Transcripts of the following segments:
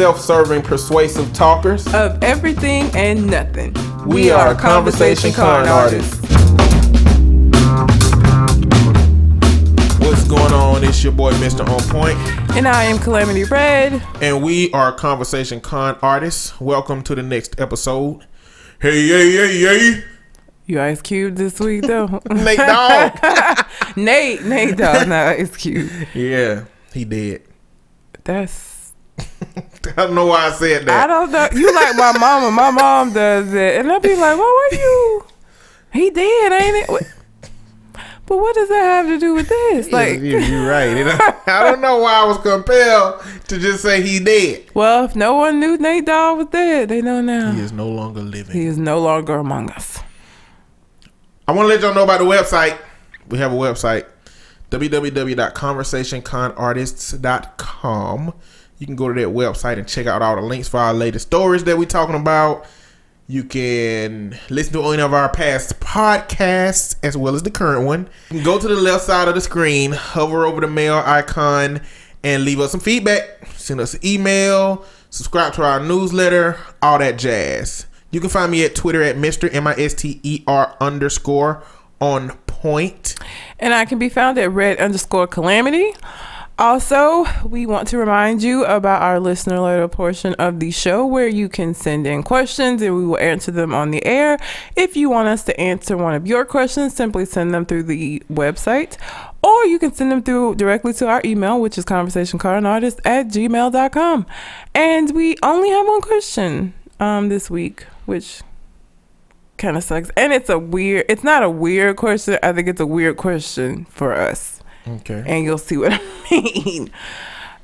self-serving, persuasive talkers. of everything and nothing. We are Conversation Con artists. What's going on? It's your boy, Mr. On Point, And I am Calamity Red. and we are Conversation Con artists. Welcome to the next episode. Hey, hey, hey, hey, You Ice Cube this week though. Nate Dogg. Nate, Nate dog, no Ice Cube. yeah, he did. That's I don't know why I said that. I don't know. You like my mama. My mom does it. And I'll be like, well, what you he did, ain't it? But what does that have to do with this? Like you, you're right. You know, I don't know why I was compelled to just say he did. Well, if no one knew Nate Dogg was dead, they know now. He is no longer living. He is no longer among us. I want to let y'all know about the website. We have a website www.conversationconartists.com. You can go to that website and check out all the links for our latest stories that we're talking about. You can listen to any of our past podcasts as well as the current one. You can go to the left side of the screen, hover over the mail icon, and leave us some feedback. Send us an email, subscribe to our newsletter, all that jazz. You can find me at Twitter at Mr. M I S T E R underscore on point. And I can be found at red underscore calamity. Also, we want to remind you about our listener letter portion of the show where you can send in questions and we will answer them on the air. If you want us to answer one of your questions, simply send them through the website. Or you can send them through directly to our email, which is conversationconartist at gmail.com. And we only have one question um, this week, which kind of sucks. And it's a weird, it's not a weird question. I think it's a weird question for us. Okay. And you'll see what I mean.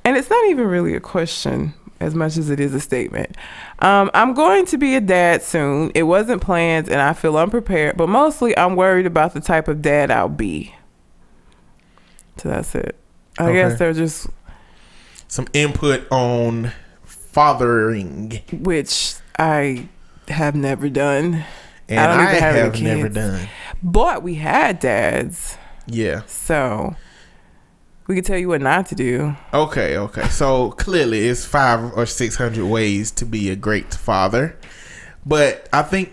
And it's not even really a question as much as it is a statement. Um, I'm going to be a dad soon. It wasn't planned and I feel unprepared, but mostly I'm worried about the type of dad I'll be. So that's it. I Okay. guess they're just, Some input on fathering. which I have never done. And I I, have have never done. But we had dads. Yeah. So we could tell you what not to do. Okay, okay. So clearly, it's five or six hundred ways to be a great father, but I think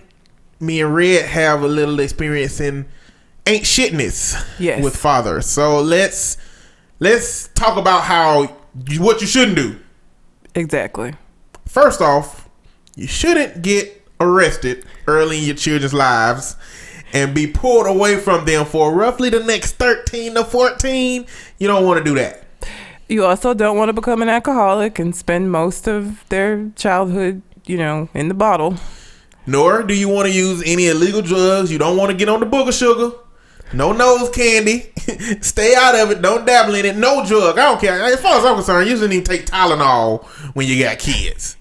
me and Red have a little experience in ain't shitness Yes. with fathers. So let's let's talk about how you, what you shouldn't do. Exactly. First off, you shouldn't get arrested early in your children's lives and be pulled away from them for roughly the next 13 to 14. You don't want to do that. You also don't want to become an alcoholic and spend most of their childhood, you know, in the bottle. Nor do you want to use any illegal drugs. You don't want to get on the booger sugar. No nose candy. Stay out of it. Don't dabble in it. No drug. I don't care. As far as I'm concerned, you shouldn't even take Tylenol when you got kids.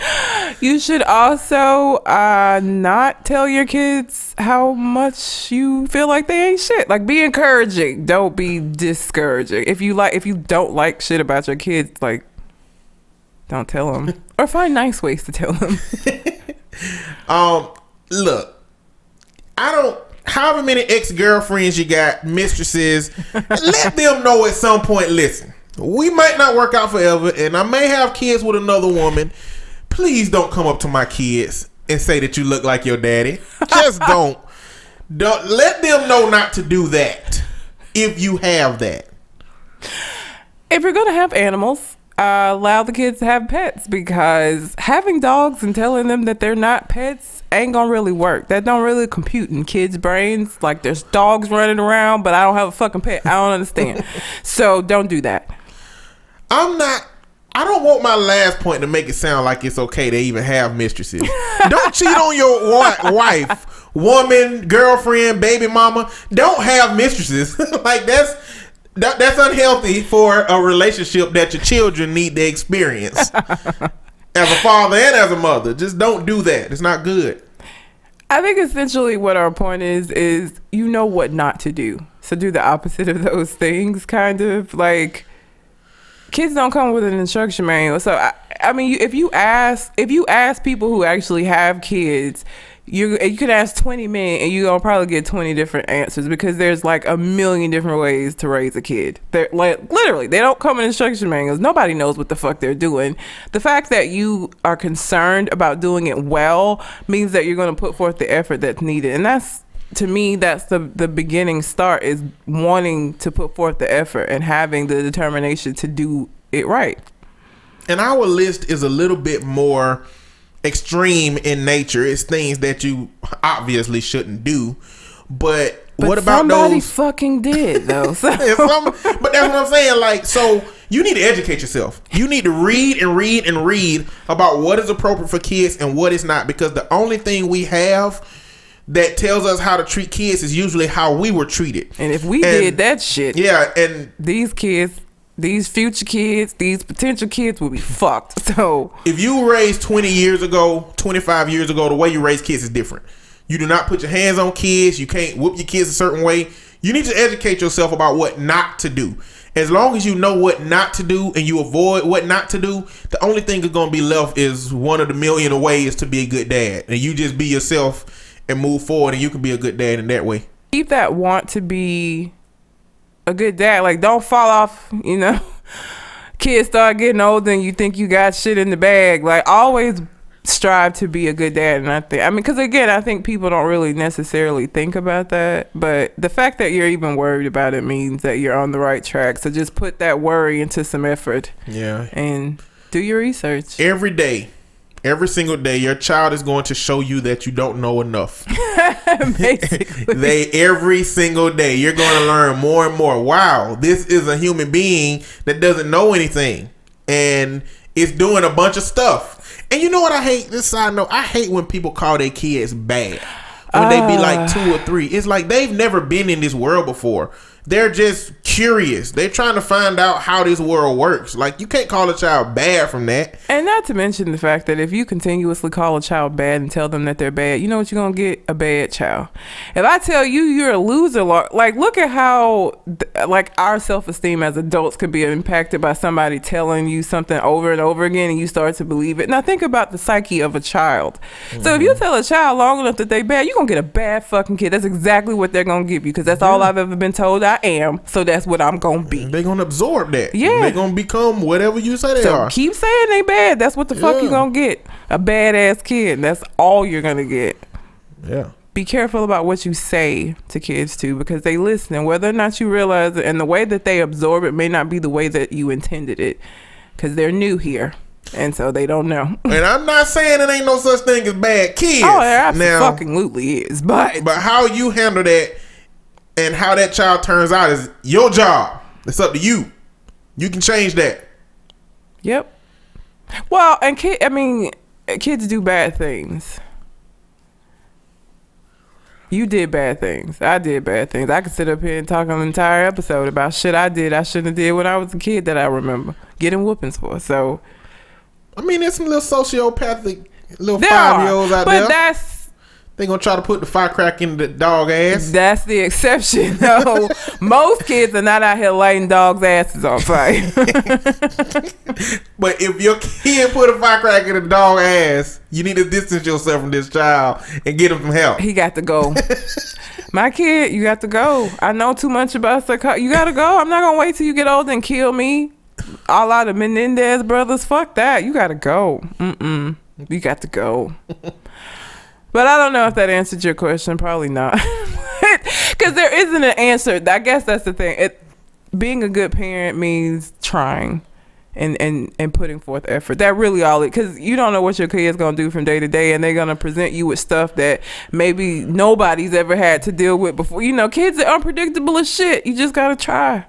You should also uh, not tell your kids how much you feel like they ain't shit. Like be encouraging. Don't be discouraging. If you like, if you don't like shit about your kids, like don't tell them, or find nice ways to tell them. Um, look, I don't. However many ex girlfriends you got, mistresses, let them know at some point. Listen, we might not work out forever, and I may have kids with another woman. Please don't come up to my kids and say that you look like your daddy. Just don't. Don't let them know not to do that. If you have that, if you're gonna have animals, uh, allow the kids to have pets because having dogs and telling them that they're not pets ain't gonna really work. That don't really compute in kids' brains. Like there's dogs running around, but I don't have a fucking pet. I don't understand. so don't do that. I'm not. I don't want my last point to make it sound like it's okay to even have mistresses. don't cheat on your wi- wife, woman, girlfriend, baby mama. Don't have mistresses. like that's that, that's unhealthy for a relationship that your children need to experience. as a father and as a mother, just don't do that. It's not good. I think essentially what our point is is you know what not to do. So do the opposite of those things, kind of like kids don't come with an instruction manual. So I, I mean, if you ask if you ask people who actually have kids, you you could ask 20 men and gonna probably get 20 different answers because there's like a million different ways to raise a kid. They're like literally they don't come in instruction manuals. Nobody knows what the fuck they're doing. The fact that you are concerned about doing it well means that you're gonna put forth the effort that's needed. And that's to me that's the the beginning start is wanting to put forth the effort and having the determination to do it right And our list is a little bit more extreme in nature. It's things that you obviously shouldn't do. But, but what about somebody those? fucking did though so. Some- but that's what I'm saying. Like, so you need to educate yourself. You need to read and read and read about what is appropriate for kids and what is not. Because the only thing we have that tells us how to treat kids is usually how we were treated. and if we And- did that shit Yeah, and these kids, these future kids, these potential kids will be fucked. So if you raised 20 years ago, 25 years ago, the way you raise kids is different. You do not put your hands on kids. You can't whoop your kids a certain way. You need to educate yourself about what not to do. As long as you know what not to do and you avoid what not to do, the only thing that's going to be left is one of the million ways to be a good dad. And you just be yourself and move forward, and you can be a good dad in that way. keep that want to be a good dad. Like don't fall off, you know. Kids start getting older and you think you got shit in the bag. Like always strive to be a good dad and I think I mean cuz again I think people don't really necessarily think about that but the fact that you're even worried about it means that you're on the right track so just put that worry into some effort Yeah. and do your research Every day, every single day, your child is going to show you that you don't know enough. they every single day you're going to learn more and more. Wow this is a human being that doesn't know anything and it's doing a bunch of stuff. And you know what i hate? This side note i hate when people call their kids bad. When they be like ah. two or three. It's like they've never been in this world before they're just curious they're trying to find out how this world works like you can't call a child bad from that And not to mention the fact that if you continuously call a child bad and tell them that they're bad, you know what you're gonna get? A bad child. If I tell you you're a loser, like look at how like our self esteem as adults could be impacted by somebody telling you something over and over again, and you start to believe it. Now think about the psyche of a child. So if you mm-hmm. tell a child long enough that they bad, you're gonna get a bad fucking kid. That's exactly what they're gonna give you because that's all I've ever been told I am. So that's what I'm gonna be. they're gonna absorb that Yeah. they're gonna become whatever you say they So are keep saying they bad. That's what the fuck you Yeah. gonna get. A badass kid. That's all you're gonna get. yeah Be careful about what you say to kids too, because they listen. And whether or not you realize it, and the way that they absorb it may not be the way that you intended it, because they're new here, and so they don't know. And I'm not saying it ain't no such thing as bad kids. Oh, there absolutely is. But but how you handle that and how that child turns out is your job. It's up to you. You can change that. Yep. Well, and kid, I mean, eh, kids do bad things. You did bad things. I did bad things. I could sit up here and talk an entire episode about shit I did I shouldn't have did when I was a kid that I remember getting whoopings for. So I mean, there's some little sociopathic little five year olds out but there. But that's they gonna try to put the firecracker in the dog ass. that's the exception. No, most kids are not out here lighting dogs' asses on fire. But if your kid put a firecracker in the dog ass, you need to distance yourself from this child and get him some help. He got to go. My kid, you got to go. I know too much about psycho. You got to go. I'm not gonna wait till you get old and kill me. A lot of Menendez brothers, fuck that. You got to go. Mm-mm. You got to go. But I don't know if that answered your question. Probably not. Because there isn't an answer. I guess that's the thing. It, being a good parent means trying and, and, and putting forth effort. That really all it because you don't know what your kid's gonna do from day to day, and they're gonna present you with stuff that maybe nobody's ever had to deal with before. You know, kids are unpredictable as shit. You just gotta try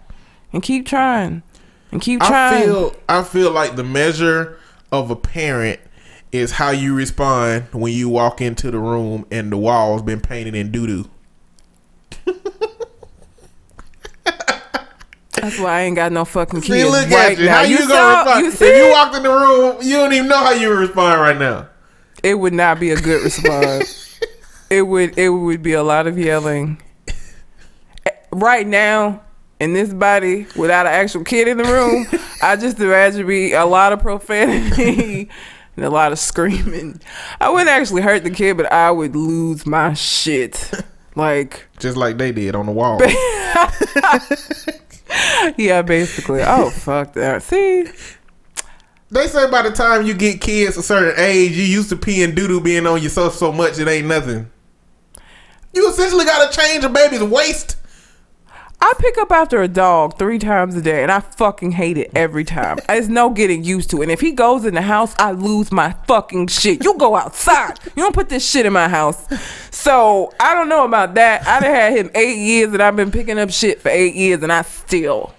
and keep trying and keep trying. I feel I feel like the measure of a parent is how you respond when you walk into the room and the wall's been painted in doo doo. That's why I ain't got no fucking See, kids look right at you. now. How you, saw- gonna respond? You see, if you walked in the room, you don't even know how you would respond right now. it would not be a good response. it would it would be a lot of yelling. Right now, in this body, without an actual kid in the room, I just imagine be a lot of profanity, and a lot of screaming. I wouldn't actually hurt the kid, but I would lose my shit. Like, Just like they did on the wall. yeah, basically. Oh, fuck that. See? They say by the time you get kids a certain age, you used to pee and doo doo being on yourself so much it ain't nothing. You essentially got to change a baby's waist. I pick up after a dog three times a day, and I fucking hate it every time. There's no getting used to it. And if he goes in the house, I lose my fucking shit. You go outside. You don't put this shit in my house. So I don't know about that. I've had him eight years, and I've been picking up shit for eight years, and I still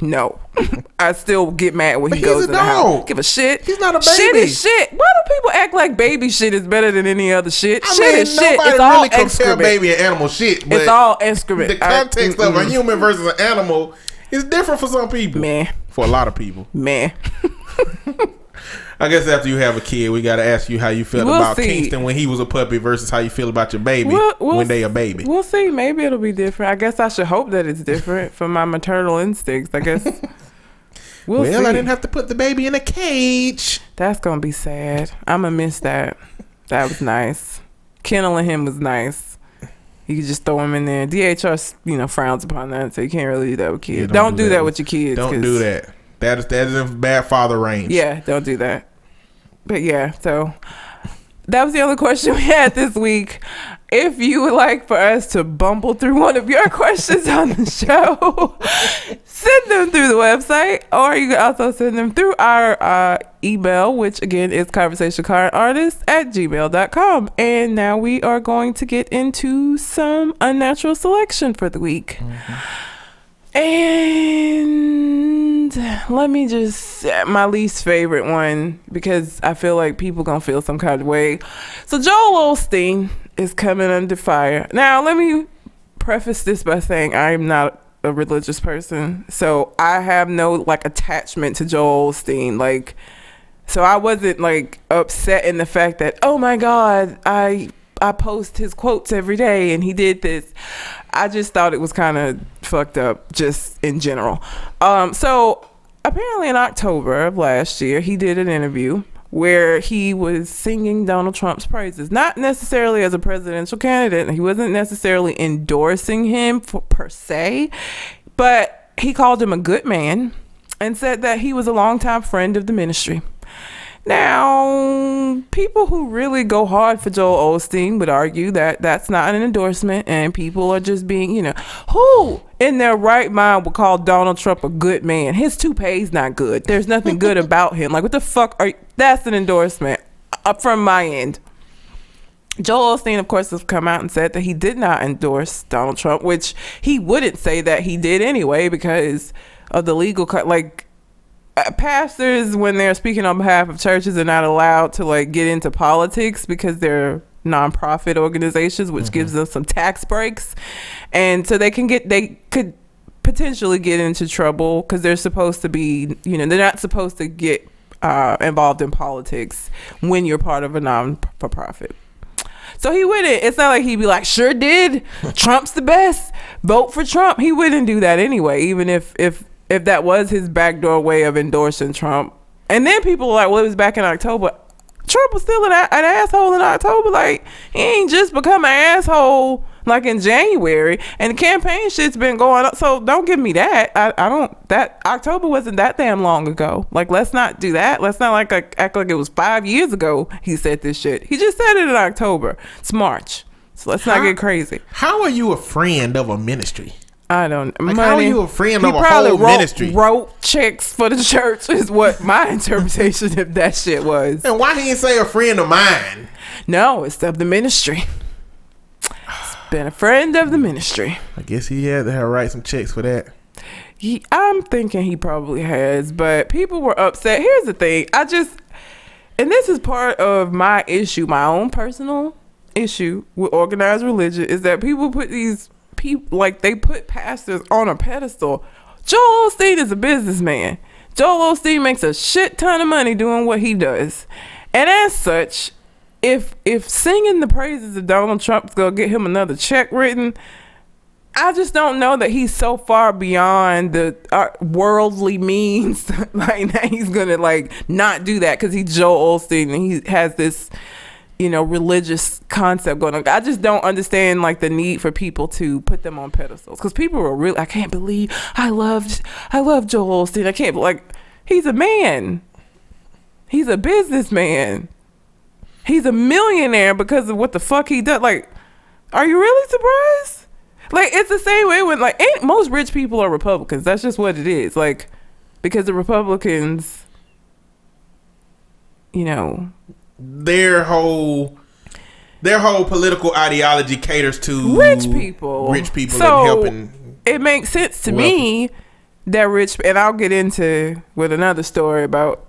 no. I still get mad when he But goes in the house. Give a shit. He's not a Shit baby. is shit. Why do people act like baby shit is better than any other shit? I shit mean, is shit. It's all really compare excrement. baby and animal shit, but It's all excrement. the I- context of a human versus an animal is different for some people. Man. For a lot of people. Man. I guess after you have a kid, we got to ask you how you felt We'll about see. Kingston when he was a puppy versus how you feel about your baby We'll- we'll when they a baby. We'll see. Maybe it'll be different. I guess I should hope that it's different from my maternal instincts. I guess. We'll, well, see. I didn't have to put the baby in a cage. That's gonna be sad. I'm gonna miss that. That was nice. Kenneling him was nice. You could just throw him in there. DHR, you know, frowns upon that, so you can't really do that with kids. Yeah, don't, do, that, with your kids. Don't do that. That is that is in bad father range. Yeah, don't do that. But yeah, so that was the only question we had this week. If you would like for us to bumble through one of your questions on the show, send them through the website, or you can also send them through our uh, email, which again is conversationconartist at gmail.com. And now we are going to get into some unnatural selection for the week. And let me just my least favorite one because I feel like people gonna feel some kind of way. So Joel Osteen is coming under fire. Now let me preface this by saying I am not a religious person, so I have no like attachment to Joel Osteen. Like, so I wasn't like upset in the fact that oh my god I I post his quotes every day and he did this. I just thought it was kind of fucked up just in general. Um, so apparently in October of last year, he did an interview where he was singing Donald Trump's praises, not necessarily as a presidential candidate. He wasn't necessarily endorsing him for, per se, but he called him a good man and said that he was a longtime friend of the ministry. Now, people who really go hard for Joel Osteen would argue that that's not an endorsement and people are just being, you know, who in their right mind would call Donald Trump a good man? His toupee's not good. There's nothing good about him. Like, what the fuck are you? That's an endorsement up from my end. Joel Osteen, of course, has come out and said that he did not endorse Donald Trump, which he wouldn't say that he did anyway because of the legal cut. Like, uh, pastors, when they're speaking on behalf of churches, are not allowed to like get into politics because they're nonprofit organizations, which gives them some tax breaks, and so they can get they could potentially get into trouble because they're supposed to be, you know, they're not supposed to get uh, involved in politics when you're part of a non-for-profit. So he wouldn't. It's not like he'd be like, "Sure did. Trump's the best. Vote for Trump." He wouldn't do that anyway, even if if if that was his backdoor way of endorsing Trump. And then people were like, "Well, it was back in October." Trump was still an, an asshole in October. Like he ain't just become an asshole like in January. And the campaign shit's been going up. So don't give me that. I, I don't. That October wasn't that damn long ago. Like let's not do that. Let's not like like, act like it was five years ago. He said this shit. He just said it in October. It's March. So let's not get crazy. How are you a friend of a ministry? I don't. Like, money. how are you a friend He of a whole wrote, ministry? Wrote checks for the church is what my interpretation of that shit was. And why didn't say a friend of mine? No, it's of the ministry. It's been a friend of the ministry. I guess he had to have write some checks for that. He, I'm thinking he probably has, but people were upset. Here's the thing. I just, and this is part of my issue, my own personal issue with organized religion, is that people put these people, like they put pastors on a pedestal. Joel Osteen is a businessman. Joel Osteen makes a shit ton of money doing what he does. And as such, if if singing the praises of Donald Trump's gonna get him another check written, I just don't know that he's so far beyond the uh, worldly means, like that he's gonna like not do that because he's Joel Osteen and he has this, you know, religious concept going on. I just don't understand like the need for people to put them on pedestals because people are really. I can't believe I loved I love Joel Osteen. I can't like he's a man. He's a businessman. He's a millionaire because of what the fuck he does. Like, are you really surprised? Like it's the same way when like ain't most rich people are Republicans. That's just what it is. Like because the Republicans, you know, their whole their whole political ideology caters to rich people, rich people, so and helping. It makes sense to me that rich, and I'll get into with another story about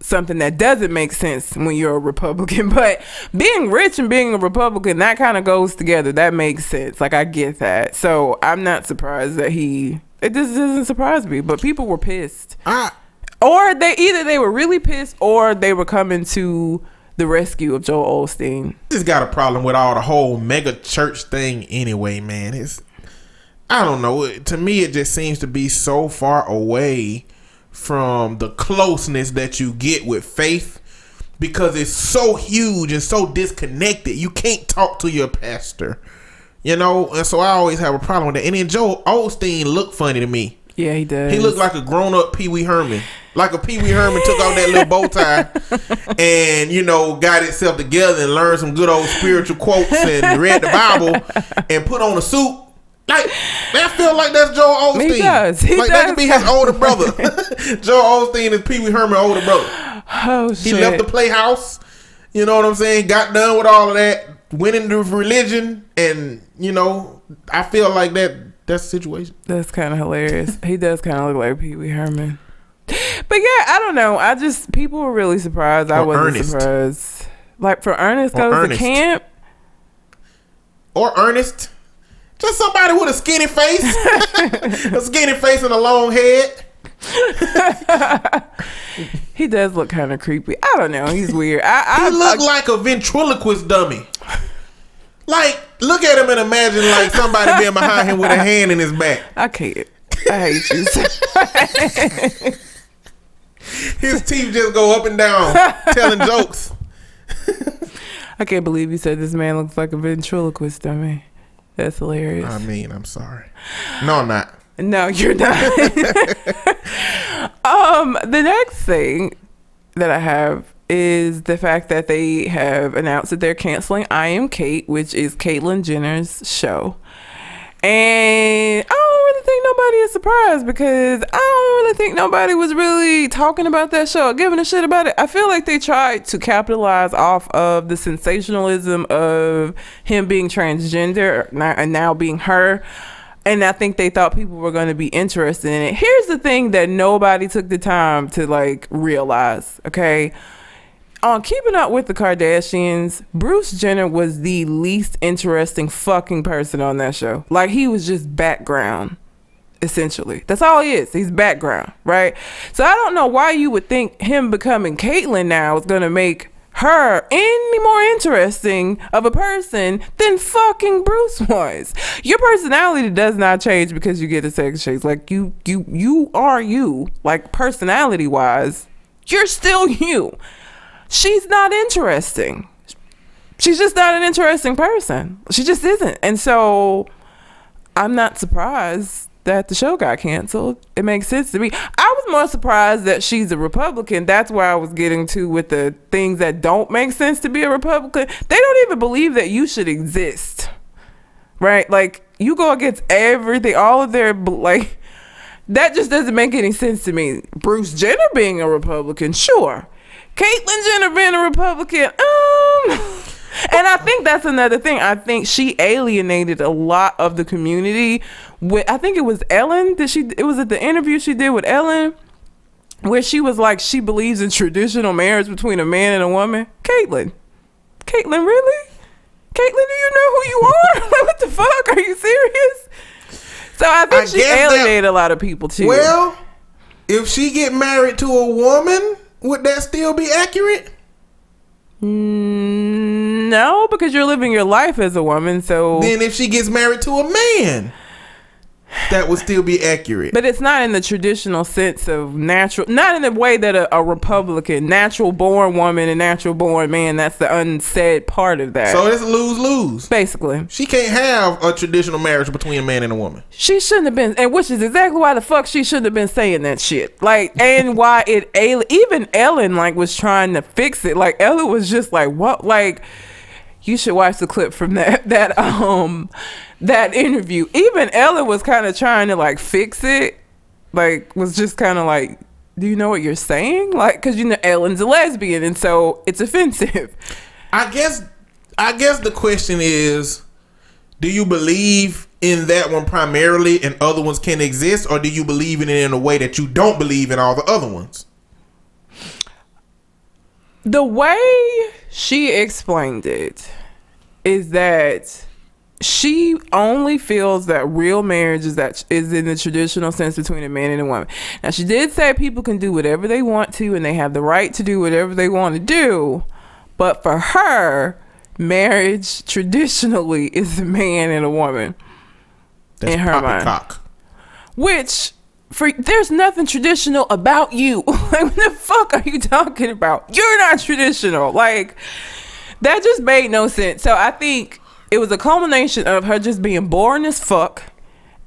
something that doesn't make sense when you're a Republican. But being rich and being a Republican, that kind of goes together. That makes sense. Like I get that. So I'm not surprised that he. It just doesn't surprise me. But people were pissed. I, or they either they were really pissed or they were coming to the rescue of Joel Osteen. Just got a problem with all the whole mega church thing anyway, man. It's I don't know. To me, it just seems to be so far away from the closeness that you get with faith because it's so huge and so disconnected. You can't talk to your pastor, you know. And so I always have a problem with that. And then Joe Osteen looked funny to me. Yeah, he does. He looked like a grown up Pee Wee Herman. Like a Pee Wee Herman took off that little bow tie and, you know, got itself together and learned some good old spiritual quotes and read the Bible and put on a suit like that feel like that's Joe Osteen. He does. He like does. that could be his older brother. Joe Osteen is Pee Wee Herman older brother. Oh shit. He left the playhouse. You know what I'm saying? Got done with all of that. Went into religion, and you know, I feel like that. That's the situation. That's kind of hilarious. he does kind of look like Pee Wee Herman. But yeah, I don't know. I just people were really surprised. Or I wasn't Ernest. surprised. Like for Ernest goes Ernest. to camp. Or Ernest. Just somebody with a skinny face, a skinny face and a long head. he does look kind of creepy. I don't know. He's weird. I, I he look I, like a ventriloquist dummy. Like, look at him and imagine like somebody being behind him with a hand in his back. I can't. I hate you. his teeth just go up and down, telling jokes. I can't believe you said this man looks like a ventriloquist dummy. That's hilarious. I mean, I'm sorry. No, I'm not. No, you're not. um, the next thing that I have is the fact that they have announced that they're canceling I Am Kate, which is Caitlyn Jenner's show. And I don't think nobody is surprised because I don't really think nobody was really talking about that show, giving a shit about it. I feel like they tried to capitalize off of the sensationalism of him being transgender and now being her. And I think they thought people were going to be interested in it. Here's the thing that nobody took the time to like realize, okay? on Keeping Up with the Kardashians, Bruce Jenner was the least interesting fucking person on that show. Like he was just background, essentially. That's all he is. He's background, right? So I don't know why you would think him becoming Caitlyn now is gonna make her any more interesting of a person than fucking Bruce was. Your personality does not change because you get a sex change. Like you you you are you. Like personality wise, you're still you she's not interesting. She's just not an interesting person. She just isn't. And so I'm not surprised that the show got canceled. It makes sense to me. I was more surprised that she's a Republican. That's where I was getting to with the things that don't make sense to be a Republican. They don't even believe that you should exist. Right? Like you go against everything, all of their like that just doesn't make any sense to me. Bruce Jenner being a Republican, sure. Caitlyn Jenner being a Republican, um, and I think that's another thing. I think she alienated a lot of the community. With I think it was Ellen. Did she? It was at the interview she did with Ellen, where she was like she believes in traditional marriage between a man and a woman. Caitlyn, Caitlyn, really? Caitlyn, do you know who you are? like, what the fuck? Are you serious? So I think I she alienated that, a lot of people too. Well, if she get married to a woman would that still be accurate? Mm, No, because you're living your life as a woman. So, Then if she gets married to a man, that would still be accurate. but it's not in the traditional sense of natural. Not in the way that a, a Republican, natural born woman and natural born man. That's the unsaid part of that. so it's lose lose. basically, She can't have a traditional marriage between a man and a woman. she shouldn't have been, and which is exactly why the fuck she shouldn't have been saying that shit. Like, and why it even Ellen like was trying to fix it. Like Ellen was just like, what? Like, you should watch the clip from that that um that interview. Even Ellen was kind of trying to like fix it. Like, was just kind of like. Do you know what you're saying? Like, because you know Ellen's a lesbian, and so it's offensive. I guess I guess the question is do you believe in that one primarily and other ones can exist or do you believe in it in a way that you don't believe in all the other ones? The way she explained it is that she only feels that real marriage is that is in the traditional sense between a man and a woman. Now she did say people can do whatever they want to and they have the right to do whatever they want to do, but for her, marriage traditionally is a man and a woman. That's In her mind. poppycock. Which for there's nothing traditional about you. like what the fuck are you talking about? You're not traditional. Like that just made no sense. So I think it was a culmination of her just being boring as fuck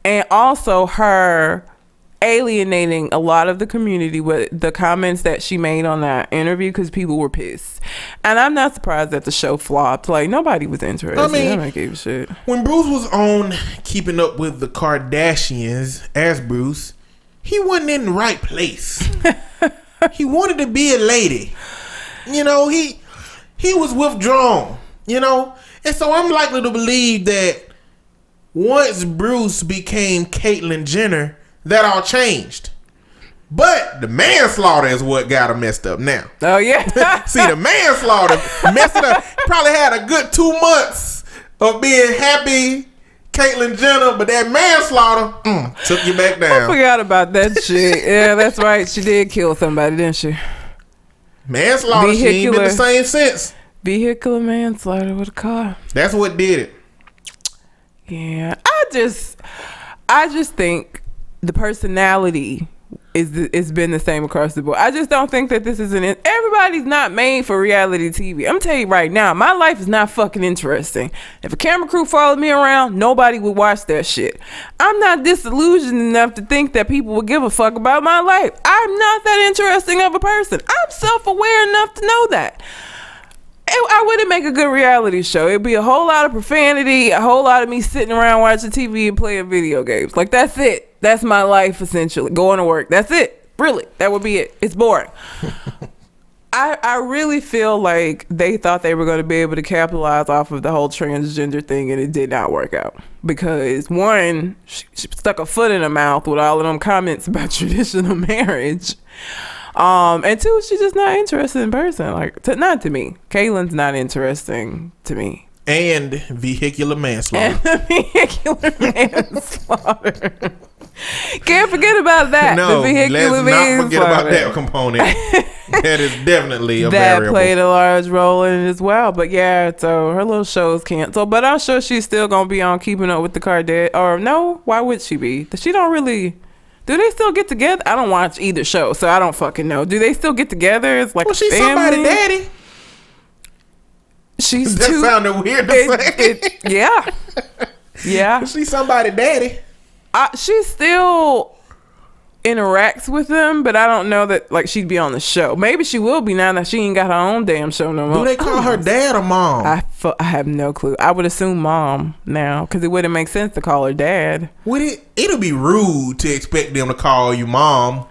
and also her alienating a lot of the community with the comments that she made on that interview because people were pissed. And I'm not surprised that the show flopped. Like nobody was interested. I mean- I don't a shit. When Bruce was on Keeping Up with the Kardashians as Bruce, he wasn't in the right place. he wanted to be a lady. You know, he he was withdrawn, you know? And so I'm likely to believe that once Bruce became Caitlyn Jenner, that all changed. But the manslaughter is what got him messed up now. Oh yeah. See, the manslaughter messed up. Probably had a good two months of being happy, Caitlyn Jenner, but that manslaughter mm, took you back down. Forgot about that shit. Yeah, that's right. She did kill somebody, didn't she? Manslaughter, she ain't been the same since. Vehicular manslaughter with a car. That's what did it. Yeah, I just, I just think the personality is been the same across the board. I just don't think that this is an. Everybody's not made for reality TV. I'm telling you right now, my life is not fucking interesting. If a camera crew followed me around, nobody would watch that shit. I'm not disillusioned enough to think that people would give a fuck about my life. I'm not that interesting of a person. I'm self aware enough to know that. I wouldn't make a good reality show. It'd be a whole lot of profanity, a whole lot of me sitting around watching TV and playing video games. Like that's it. That's my life essentially. Going to work. That's it. Really, that would be it. It's boring. I I really feel like they thought they were going to be able to capitalize off of the whole transgender thing, and it did not work out because one, she, she stuck a foot in her mouth with all of them comments about traditional marriage. Um, and two, she's just not interested in person. Like, to, not to me. Caitlyn's not interesting to me. And vehicular manslaughter. And vehicular manslaughter. Can't forget about that. no, the vehicular let's not forget about that component. that is definitely a That variable. played a large role in it as well. But yeah, so her little show's canceled. But I'm sure she's still gonna be on Keeping Up with the Kardashians. Or no, why would she be? She don't really. Do they still get together? I don't watch either show, so I don't fucking know. Do they still get together? It's like well, she's somebody daddy. She's That too. sounded weird to it- say. it- yeah, yeah. she's somebody daddy. I, she still interacts with them, but I don't know that like she'd be on the show. Maybe she will be now that she ain't got her own damn show no more. Do they call her dad or mom? I, fu- I have no clue. I would assume mom now because it wouldn't make sense to call her dad. Would it? It'll be rude to expect them to call you mom.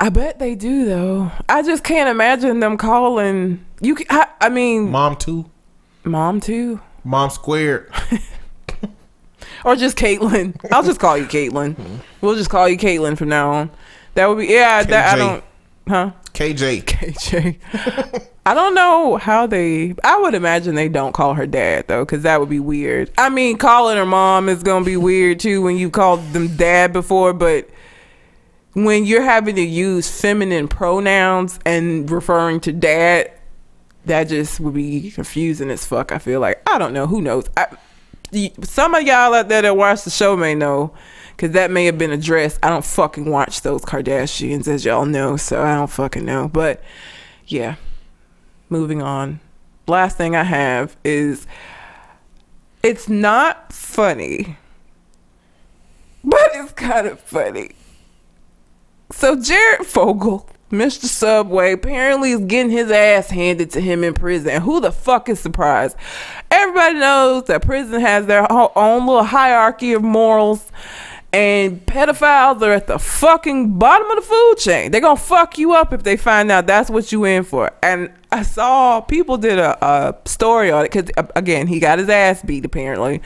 I bet they do though. I just can't imagine them calling you. I, I mean, Mom too. mom too, Mom squared. or just Caitlyn. I'll just call you Caitlyn. Mm-hmm. We'll just call you Caitlyn from now on. That would be yeah. That I don't. Huh? KJ. KJ. I don't know how they. I would imagine they don't call her dad though, because that would be weird. I mean, calling her mom is gonna be weird too when you called them dad before, but when you're having to use feminine pronouns and referring to dad, that just would be confusing as fuck. I feel like I don't know. Who knows? I, some of y'all out there that watch the show may know, because that may have been addressed. I don't fucking watch those Kardashians, as y'all know, so I don't fucking know. But yeah, moving on. Last thing I have is it's not funny, but it's kind of funny. So Jared Fogle, Mr. Subway, apparently is getting his ass handed to him in prison. Who the fuck is surprised? Everybody knows that prison has their own little hierarchy of morals. And pedophiles are at the fucking bottom of the food chain. They're gonna fuck you up if they find out that's what you in for. And I saw people did a, a story on it because uh, again he got his ass beat apparently,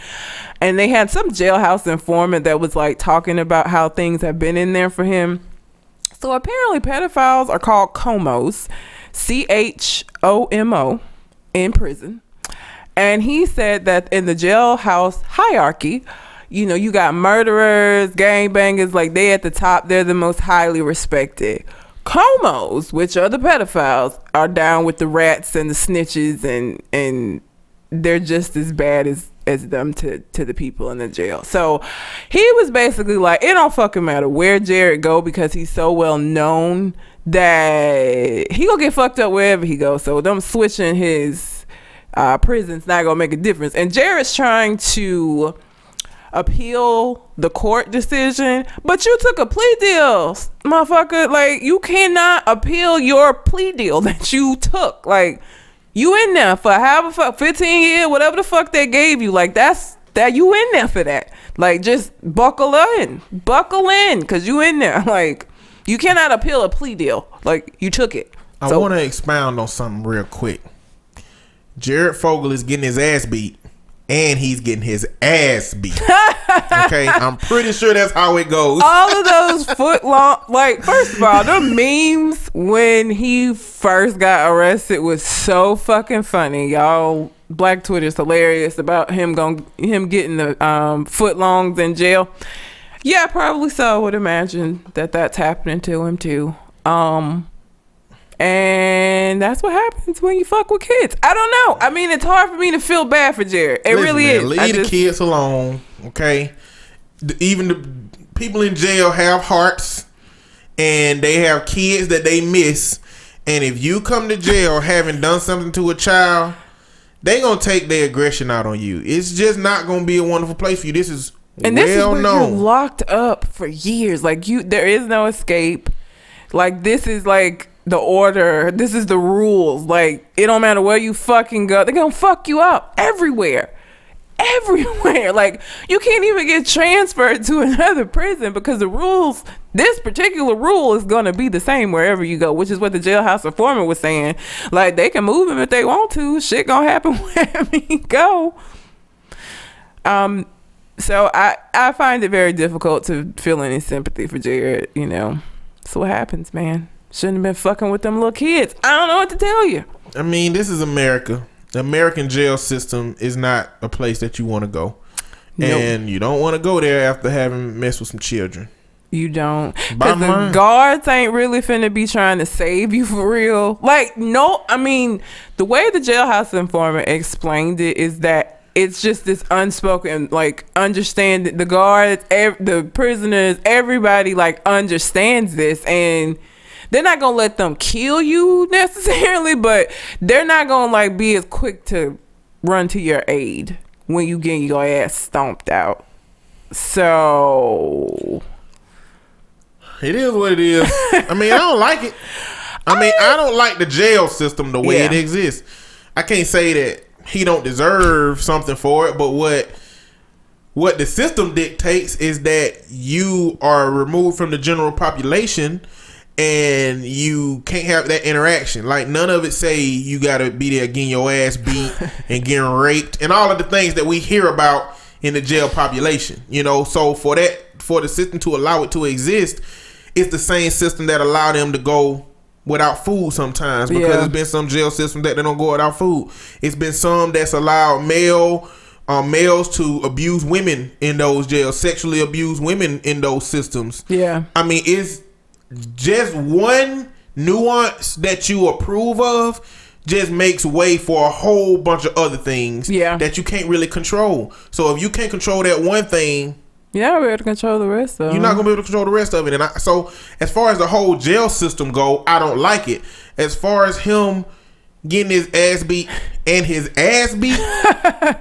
and they had some jailhouse informant that was like talking about how things have been in there for him. So apparently, pedophiles are called chomos, C H O M O, in prison. And he said that in the jailhouse hierarchy, you know, you got murderers, gangbangers, like they at the top, they're the most highly respected. Chomos, which are the pedophiles, are down with the rats and the snitches and and they're just as bad as as them to to the people in the jail. So he was basically like, it don't fucking matter where Jared go because he's so well known that he gonna get fucked up wherever he goes. So them switching his uh, prison's not gonna make a difference. And Jared's trying to appeal the court decision, but you took a plea deal, motherfucker. Like you cannot appeal your plea deal that you took. Like you in there for however fuck 15 years, whatever the fuck they gave you. Like that's that you in there for that. Like just buckle in, buckle in, cause you in there. Like you cannot appeal a plea deal. Like you took it. I So- want to expound on something real quick. Jared Fogle is getting his ass beat, and he's getting his ass beat. okay, I'm pretty sure that's how it goes. all of those foot long like first of all the memes when he first got arrested was so fucking funny y'all black twitter's hilarious about him going him getting the um foot longs in jail yeah probably so i would imagine that that's happening to him too um and that's what happens when you fuck with kids. I don't know. I mean, it's hard for me to feel bad for Jared. It Listen, really man, is. Leave I the just- kids alone, okay? The- even the people in jail have hearts, and they have kids that they miss. And if you come to jail having done something to a child, they gonna take their aggression out on you. It's just not gonna be a wonderful place for you. This is And this well is where known. you're locked up for years. Like you, there is no escape. Like this is like the order. This is the rules. Like it don't matter where you fucking go, they're gonna fuck you up everywhere, everywhere. Like you can't even get transferred to another prison because the rules. This particular rule is gonna be the same wherever you go, which is what the jailhouse informant was saying. Like they can move him if they want to. Shit gonna happen wherever he go. Um, so I I find it very difficult to feel any sympathy for Jared. You know, so what happens, man? Shouldn't have been fucking with them little kids. I don't know what to tell you. I mean, this is America. The American jail system is not a place that you want to go. Nope. And you don't want to go there after having messed with some children. You don't. Because the line. guards ain't really finna be trying to save you for real. Like, no, I mean, the way the jailhouse informant explained it is that it's just this unspoken, like, understand the guards, ev- the prisoners, everybody, like, understands this. And they're not gonna let them kill you necessarily, but they're not gonna, like, be as quick to run to your aid when you get your ass stomped out. So It is what it is. I mean, I don't like it. I mean, I don't like the jail system the way Yeah. it exists. I can't say that he don't deserve something for it, but what what the system dictates is that you are removed from the general population and you can't have that interaction. Like none of it say you gotta be there getting your ass beat and getting raped and all of the things that we hear about in the jail population. You know, so for that for the system to allow it to exist, it's the same system that allowed them to go without food sometimes because Yeah. it's been some jail system that they don't go without food. It's been some that's allowed male um, males to abuse women in those jails, sexually abuse women in those systems. yeah. I mean, it's just one nuance that you approve of just makes way for a whole bunch of other things Yeah. that you can't really control. So if you can't control that one thing, You're not able to control the rest of you're not gonna be able to control the rest of it. And I, so, as far as the whole jail system go, I don't like it. As far as him getting his ass beat and his ass beat,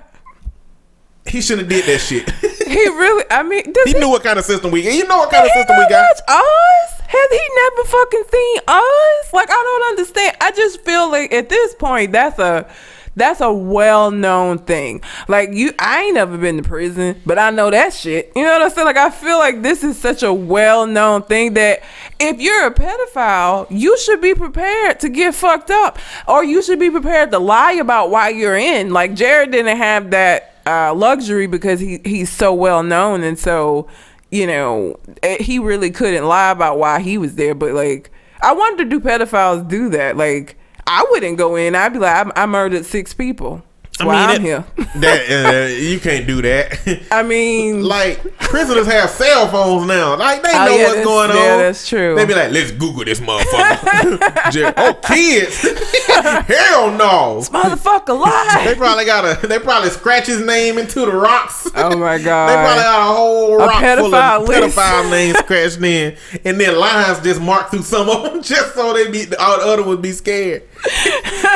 he shouldn't have did that shit. He really, I mean, he he, knew what kind of system we. You know what kind of system we got. watch Oz? Has he never fucking seen Oz? Like, I don't understand. I just feel like at this point, that's a that's a well known thing. Like you, I ain't never been to prison, but I know that shit. You know what I'm saying? Like, I feel like this is such a well known thing that if you're a pedophile, you should be prepared to get fucked up, or you should be prepared to lie about why you're in. Like Jared didn't have that uh, luxury because he he's so well known and so you know eh, he really couldn't lie about why he was there but like i wonder do pedophiles do that? Like i wouldn't go in. I'd be like i, I murdered six people That's why i'm that, here that uh, you can't do that. i mean like prisoners have cell phones now. Like they Oh, know yeah, what's that's- going on. yeah, that's true. They be like, let's Google this motherfucker. Jer- oh, kids, hell no. This motherfucker lie They probably got a. They probably scratch his name into the rocks. oh my god! They probably god got a whole rock full pedophile of list. pedophile names scratched in, and then lines just marked through some of them just so they be all the other would be scared.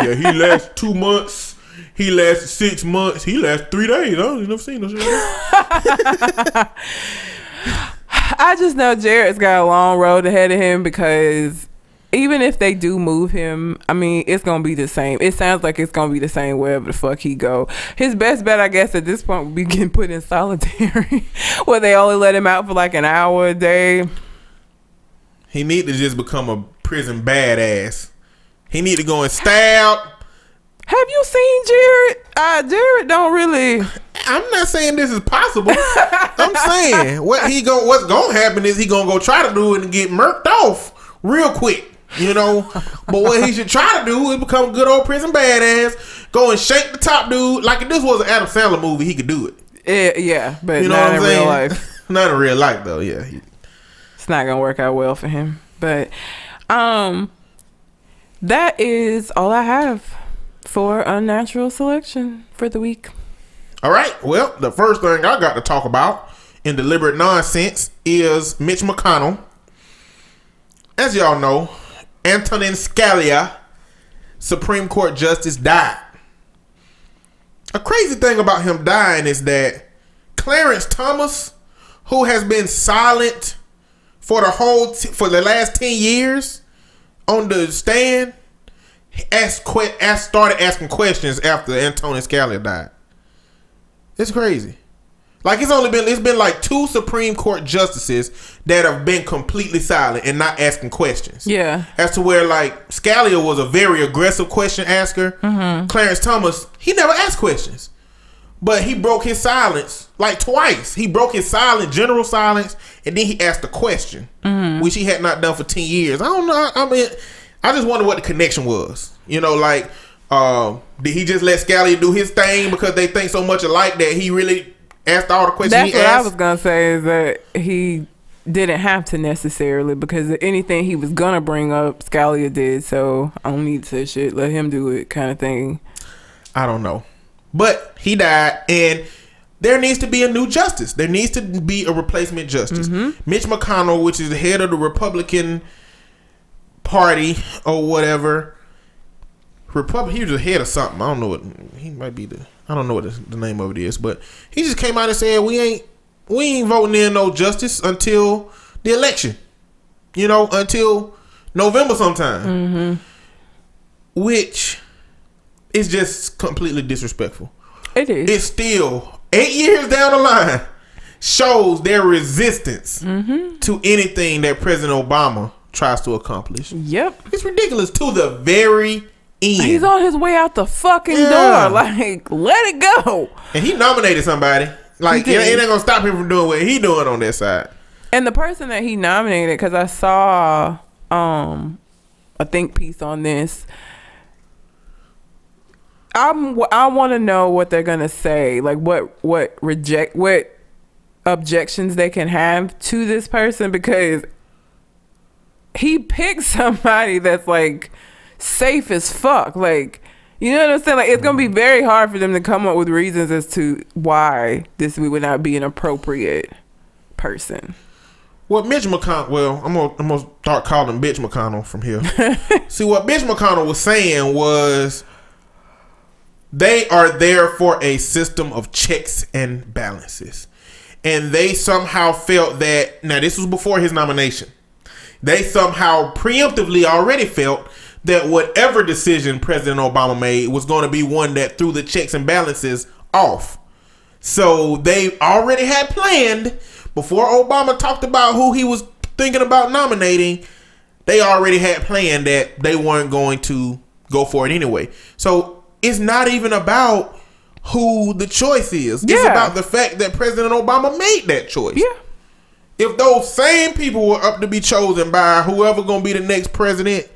yeah, he lasted two months. He lasted six months. He lasted three days. I don't never seen no shit. I just know Jared's got a long road ahead of him because even if they do move him, I mean, it's gonna be the same. It sounds like it's gonna be the same wherever the fuck he go. His best bet, I guess, at this point would be getting put in solitary, where they only let him out for like an hour a day. He need to just become a prison badass. He need to go and stab. Have you seen Jared? Uh, Jared don't really. I'm not saying this is possible. I'm saying what he go what's gonna happen is he gonna go try to do it and get murked off real quick. You know, but what he should try to do is become a good old prison badass. Go and shake the top dude. Like if this was an Adam Sandler movie, he could do it. Yeah, yeah but You know not what in I'm saying? real life. not in real life though. Yeah, he- it's not gonna work out well for him. But um that is all I have for unnatural selection for the week. All right. Well, the first thing I got to talk about in deliberate nonsense is Mitch McConnell. As y'all know, Antonin Scalia, Supreme Court Justice, died. A crazy thing about him dying is that Clarence Thomas, who has been silent for the whole t- for the last ten years on the stand, asked, que- asked started asking questions after Antonin Scalia died. It's crazy. Like it's only been it's been like two Supreme Court justices that have been completely silent and not asking questions. Yeah. As to where like Scalia was a very aggressive question asker. Mm-hmm. Clarence Thomas, he never asked questions. But he broke his silence like twice. He broke his silent, general silence, and then he asked a question, mm-hmm. which he had not done for ten years. I don't know. I mean, I just wonder what the connection was. You know, like, um, did he just let Scalia do his thing because they think so much alike that he really asked all the questions That's what I was gonna say is that he didn't have to necessarily because anything he was gonna bring up, Scalia did. So I don't need to shit. Let him do it, kind of thing. I don't know. But he died, and there needs to be a new justice. There needs to be a replacement justice. Mitch McConnell, which is the head of the Republican Party or whatever. Republic, he was the head of something. I don't know what he might be the. I don't know what the, the name of it is, but he just came out and said we ain't we ain't voting in no justice until the election. You know, until November sometime. Mm-hmm. Which is just completely disrespectful. It is. It's still eight years down the line shows their resistance mm-hmm. to anything that President Obama tries to accomplish. yep. It's ridiculous to the very end. He's on his way out the fucking Yeah. door. Like, let it go. and he nominated somebody. Like it, ain't gonna stop him from doing what he doing on that side. And the person that he nominated, because I saw um a think piece on this. I'm I want to know what they're gonna say, like what what reject what objections they can have to this person because he picked somebody that's like safe as fuck. Like You know what I'm saying? Like it's gonna be mm-hmm. very hard for them to come up with reasons as to why this would not be an appropriate person. What Mitch McConnell? Well, I'm gonna I'm gonna start calling Mitch McConnell from here. See what Mitch McConnell was saying was they are there for a system of checks and balances, and they somehow felt that now this was before his nomination. They somehow preemptively already felt that whatever decision President Obama made was going to be one that threw the checks and balances off. So they already had planned before Obama talked about who he was thinking about nominating. They already had planned that they weren't going to go for it anyway. So it's not even about who the choice is. It's about the fact that President Obama made that choice. Yeah. If those same people were up to be chosen by whoever gonna be the next president,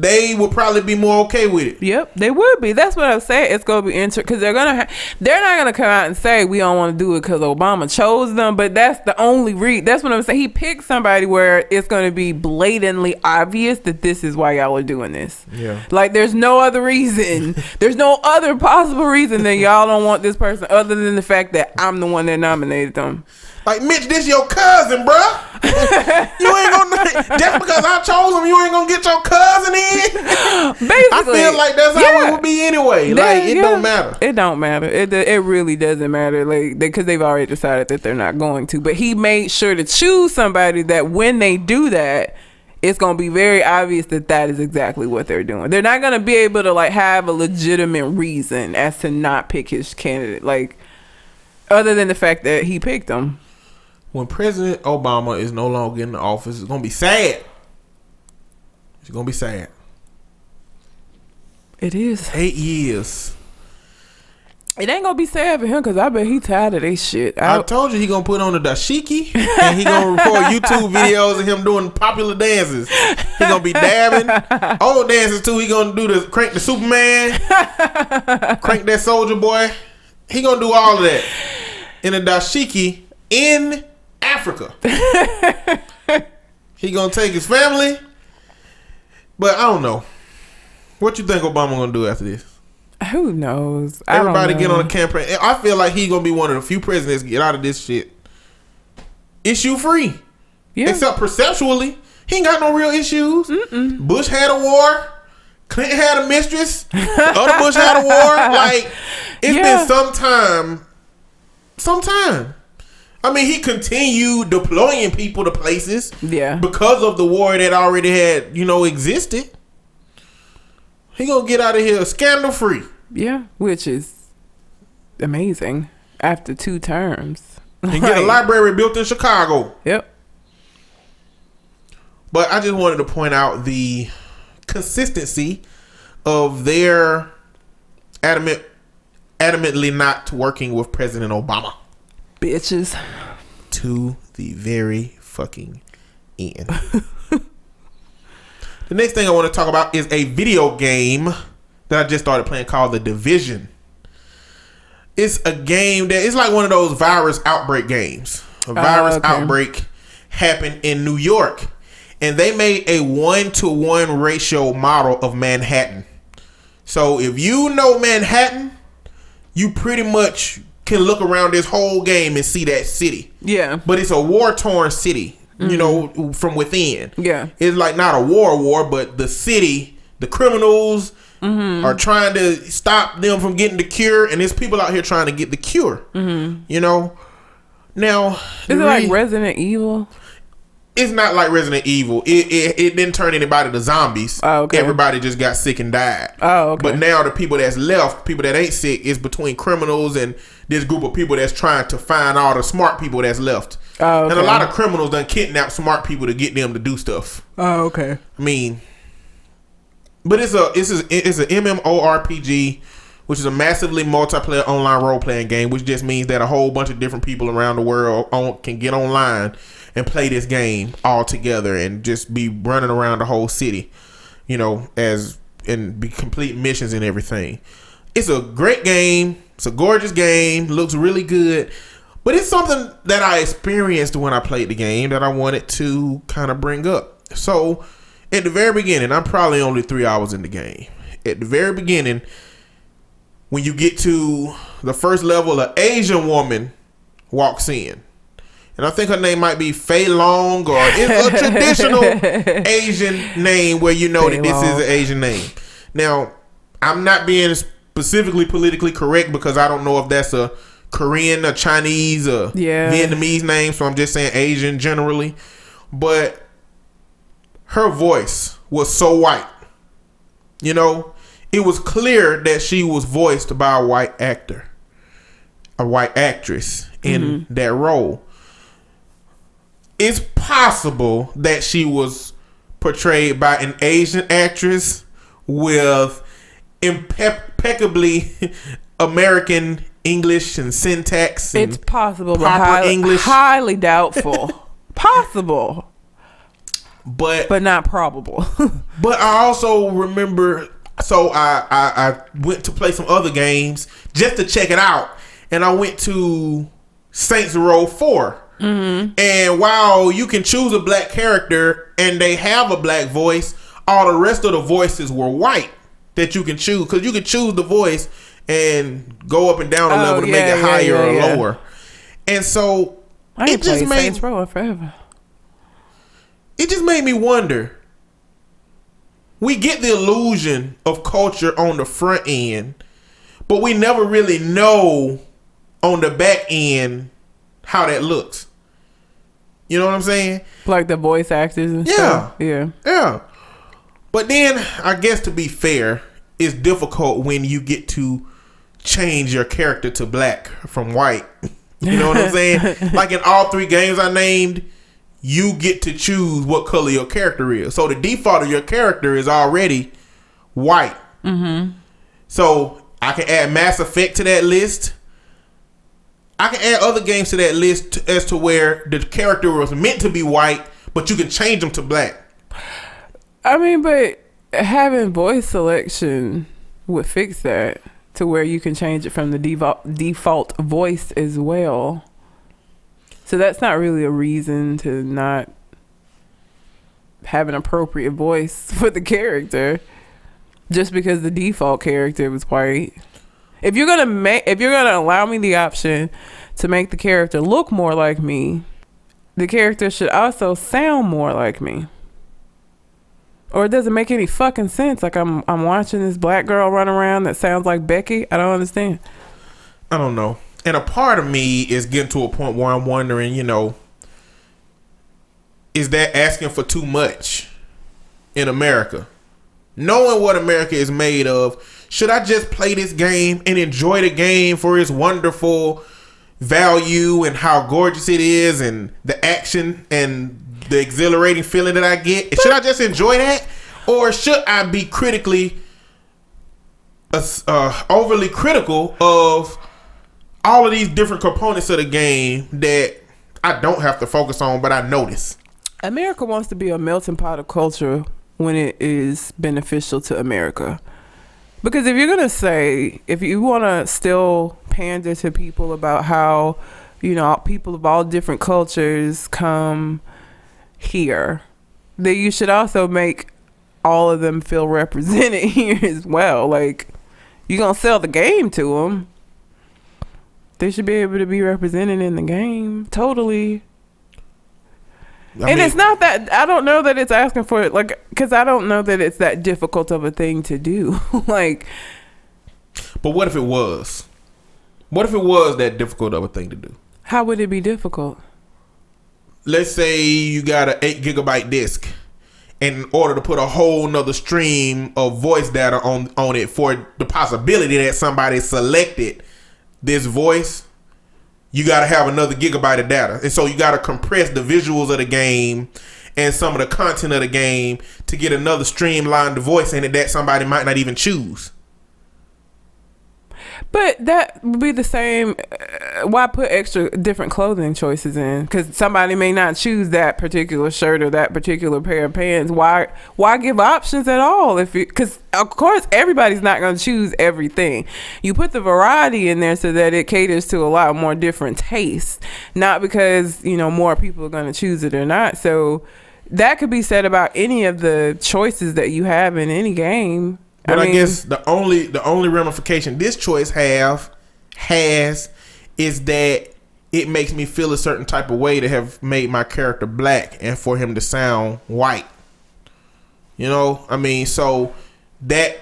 they would probably be more okay with it. Yep, they would be. That's what I'm saying. It's gonna be interesting because they're gonna ha- they're not gonna come out and say we don't want to do it because Obama chose them. But that's the only re. That's what I'm saying. He picked somebody where it's gonna be blatantly obvious that this is why y'all are doing this. Yeah. Like there's no other reason. there's no other possible reason that y'all don't want this person other than the fact that I'm the one that nominated them. Like Mitch, this your cousin, bruh. you ain't gonna just because I chose him, you ain't gonna get your cousin in. Basically, I feel like that's how yeah. it would be anyway. Like it yeah. don't matter. It don't matter. It it really doesn't matter. Like because they've already decided that they're not going to. But he made sure to choose somebody that when they do that, it's gonna be very obvious that that is exactly what they're doing. They're not gonna be able to like have a legitimate reason as to not pick his candidate. Like other than the fact that he picked them. When President Obama is no longer in the office, it's gonna be sad. It's gonna be sad. It is. Eight years. It ain't gonna be sad for him because I bet he tired of this shit. I, I told you he gonna put on the dashiki and he gonna record YouTube videos of him doing popular dances. He gonna be dabbing old dances too. He gonna do the crank the Superman, crank that Soldier Boy. He gonna do all of that in a dashiki in Africa. he gonna take his family, but I don't know. What you think Obama gonna do after this? who knows? I don't Everybody get on the campaign. I feel like he gonna be one of the few presidents get out of this shit issue free. Yeah. Except perceptually, he ain't got no real issues. Bush had a war. Clinton had a mistress. The other Bush had a war. Like it's Yeah. been some time. Some time. I mean, he continued deploying people to places yeah. because of the war that already had, you know, existed. He gonna get out of here scandal free. Yeah, which is amazing after two terms. and get a library built in Chicago. Yep. But I just wanted to point out the consistency of their adamant, adamantly not working with President Obama Bitches. to the very fucking end. the next thing I want to talk about is a video game that I just started playing called The Division. It's a game that it's like one of those virus outbreak games. A oh, virus okay. outbreak happened in New York, and they made a one to one ratio model of Manhattan. So if you know Manhattan, you pretty much can look around this whole game and see that city Yeah. but it's a war torn city. You mm-hmm. know, from within. Yeah. it's like not a war war, but the city, the criminals mm-hmm. are trying to stop them from getting the cure, and there's people out here trying to get the cure. Mm-hmm. You know, now Is it like Resident Evil? It's not like Resident Evil. It, it it didn't turn anybody to zombies. Oh, okay. Everybody just got sick and died. Oh, okay. But now the people that's left, people that ain't sick, is between criminals and this group of people that's trying to find all the smart people that's left. Oh, And a lot of criminals done kidnap smart people to get them to do stuff. Oh, okay. I mean, but it's a it's a it's an MMORPG, which is a massively multiplayer online role playing game, which just means that a whole bunch of different people around the world on, can get online and play this game all together and just be running around the whole city, you know, as and be complete missions and everything. It's a great game. It's a gorgeous game. Looks really good. But it's something that I experienced when I played the game that I wanted to kind of bring up. So, at the very beginning, I'm probably only three hours in the game. at the very beginning, when you get to the first level, an Asian woman walks in. And I think her name might be Fei Long or it's a traditional Asian name where you know Fei that this is an Asian name. Now, I'm not being specifically politically correct because I don't know if that's a Korean, a Chinese, a Yeah. Vietnamese name, so I'm just saying Asian generally. But her voice was so white. You know, it was clear that she was voiced by a white actor, a white actress in mm-hmm. that role. It's possible that she was portrayed by an Asian actress with impeccably American English and syntax. And It's possible, but highly, English. highly doubtful. possible, but but not probable. But I also remember, so I, I I went to play some other games just to check it out, and I went to Saints Row 4 And while you can choose a black character and they have a black voice, all the rest of the voices were white that you can choose because you can choose the voice and go up and down a Oh, level to make it yeah, higher yeah, or yeah. lower. And so I it just made Saints Row forever. it just made me wonder. We get the illusion of culture on the front end, but we never really know on the back end how that looks. You know what I'm saying? Like the voice actors and Yeah. stuff. Yeah. Yeah. But then I guess to be fair, it's difficult when you get to change your character to black from white. You know what I'm saying? like in all three games I named, you get to choose what color your character is. So the default of your character is already white. Mm-hmm. So I can add Mass Effect to that list. I can add other games to that list as to where the character was meant to be white, but you can change them to black. I mean, but having voice selection would fix that to where you can change it from the default default voice as well. So that's not really a reason to not have an appropriate voice for the character just because the default character was white. If you're to make if you're to allow me the option to make the character look more like me, the character should also sound more like me. Or it doesn't make any fucking sense. Like I'm I'm watching this black girl run around that sounds like Becky. I don't understand. I don't know. And a part of me is getting to a point where I'm wondering, you know, is that asking for too much in America? Knowing what America is made of, should I just play this game and enjoy the game for its wonderful value and how gorgeous it is and the action and the exhilarating feeling that I get? Should I just enjoy that? Or should I be critically uh, overly critical of all of these different components of the game that I don't have to focus on, but I notice. America wants to be a melting pot of culture when it is beneficial to America. Because if you're gonna say, if you want to still pander to people about how, you know, people of all different cultures come here, then you should also make all of them feel represented here as well. Like, you're gonna sell the game to them. They should be able to be represented in the game. Totally. I and mean, it's not that I don't know that it's asking for it, like, because I don't know that it's that difficult of a thing to do. like, but what if it was? What if it was that difficult of a thing to do? how would it be difficult? Let's say you got an eight gigabyte disk, in order to put a whole nother stream of voice data on on it for the possibility that somebody selected this voice, you got to have another gigabyte of data, and so you got to compress the visuals of the game and some of the content of the game to get another streamlined voice in it that somebody might not even choose. But that would be the same. Uh, why put extra different clothing choices in? Because somebody may not choose that particular shirt or that particular pair of pants. Why? Why give options at all? If because of course everybody's not going to choose everything. You put the variety in there so that it caters to a lot more different tastes. Not because you know more people are going to choose it or not. So that could be said about any of the choices that you have in any game. But I, mean- guess the only the only ramification this choice have has is that it makes me feel a certain type of way to have made my character black and for him to sound white. You know, I mean, so that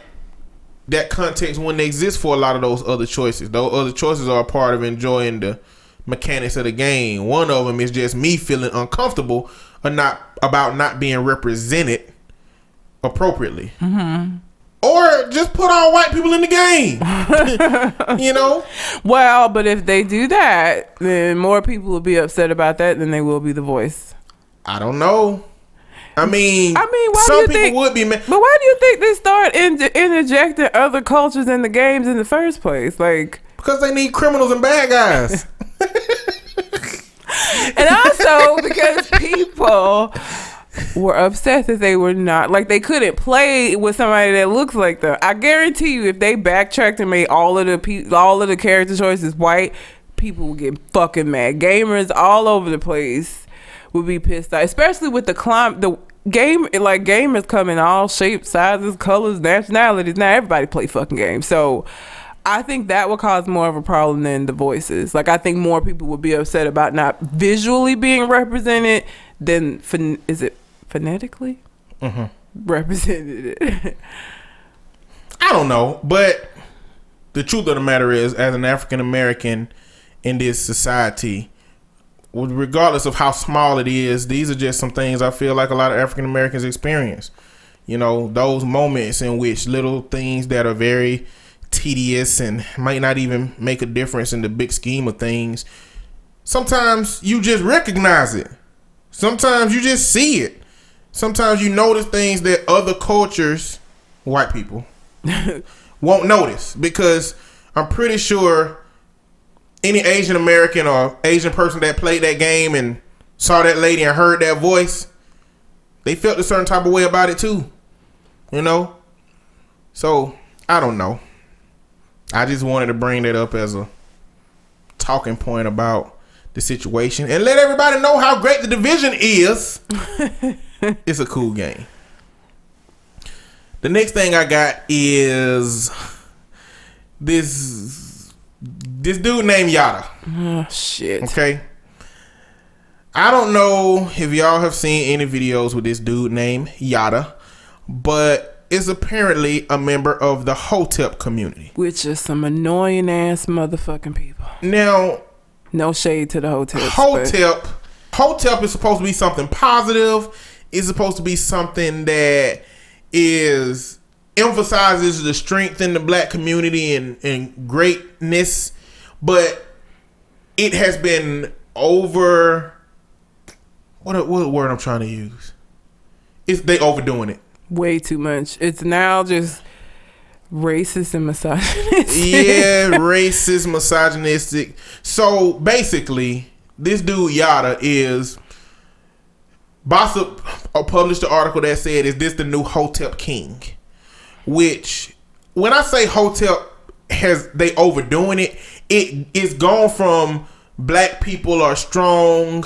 that context wouldn't exist for a lot of those other choices. Those other choices are a part of enjoying the mechanics of the game. One of them is just me feeling uncomfortable or not about not being represented appropriately. Mm-hmm. Or just put all white people in the game. you know? Well, but if they do that, then more people will be upset about that than they will be the voice. I don't know. I mean, I mean, why do some you people think- would be mad. But why do you think they start in- interjecting other cultures in the games in the first place? Like, Because they need criminals and bad guys. and also because people were upset that they were not like they couldn't play with somebody that looks like them. I guarantee you, if they backtracked and made all of the pe- all of the character choices white, people would get fucking mad. Gamers all over the place would be pissed off, especially with the climb the. Game like gamers come in all shapes, sizes, colors, nationalities. Now everybody play fucking games, so I think that would cause more of a problem than the voices. Like I think more people would be upset about not visually being represented than is it phonetically mm-hmm. represented. I don't know, but the truth of the matter is, as an African American in this society, regardless of how small it is, these are just some things I feel like a lot of African Americans experience. You know, those moments in which little things that are very tedious and might not even make a difference in the big scheme of things. Sometimes you just recognize it. Sometimes you just see it. Sometimes you notice things that other cultures, white people, won't notice because I'm pretty sure any Asian American or Asian person that played that game and saw that lady and heard that voice, they felt a certain type of way about it too. You know? So, I don't know. I just wanted to bring that up as a talking point about the situation and let everybody know how great the division is. it's a cool game. The next thing I got is this this dude named Yada. oh shit! Okay. I don't know if y'all have seen any videos with this dude named Yada, but is apparently a member of the Hotep community. Which is some annoying ass motherfucking people. Now, No shade to the but- Hotep, Hotep is supposed to be something positive. It's supposed to be something that is emphasizes the strength in the black community and, and greatness, but it has been over. What what word I'm trying to use? It's they overdoing it. way too much. It's now just racist and misogynistic. yeah, racist, misogynistic. So basically, this dude Yada is. Bossip uh, published an article that said, "Is this the new Hotep King?" Which, when I say Hotep has they overdoing it, it is gone from black people are strong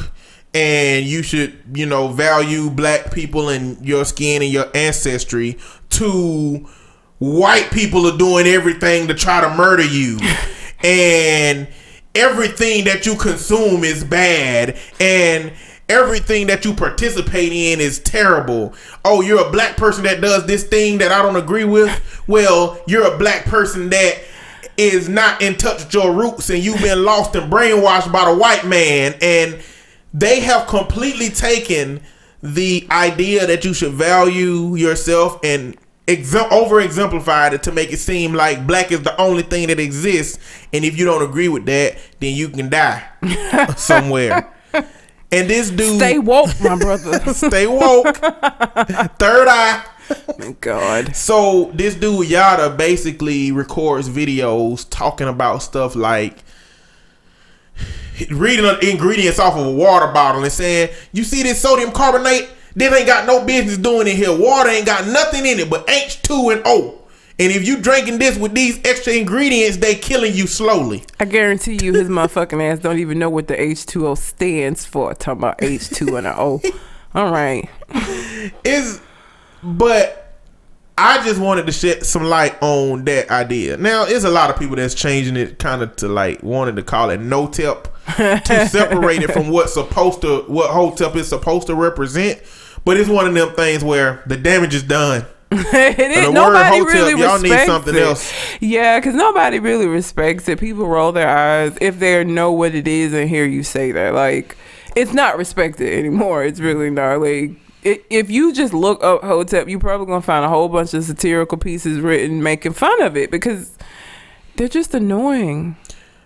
and you should you know value black people and your skin and your ancestry to white people are doing everything to try to murder you and everything that you consume is bad and everything that you participate in is terrible. Oh you're a black person that does this thing that i don't agree with? Well you're a black person that is not in touch with your roots and you've been lost and brainwashed by the white man. And they have completely taken the idea that you should value yourself and exem- over exemplified it to make it seem like black is the only thing that exists. And if you don't agree with that then you can die somewhere and this dude Stay woke, my brother. stay woke third eye Thank God. so this dude Yada basically records videos talking about stuff like reading ingredients off of a water bottle and saying, "You see this sodium carbonate? This ain't got no business doing in here. Water ain't got nothing in it but H2 and O. And if you drinking this with these extra ingredients, they killing you slowly." I guarantee you, his motherfucking ass don't even know what the H2O stands for. Talking about H2 and a O. All right. is but I just wanted to shed some light on that idea. Now, there's a lot of people that's changing it kind of to like wanting to call it no tip to separate it from what's supposed to what hotep is supposed to represent. But it's one of them things where the damage is done. it is, nobody really y'all need respects something it. else. Yeah, because nobody really respects it. People roll their eyes if they know what it is and hear you say that. Like, it's not respected anymore. It's really not. Like, if you just look up Hotep, you're probably gonna find a whole bunch of satirical pieces written making fun of it because they're just annoying.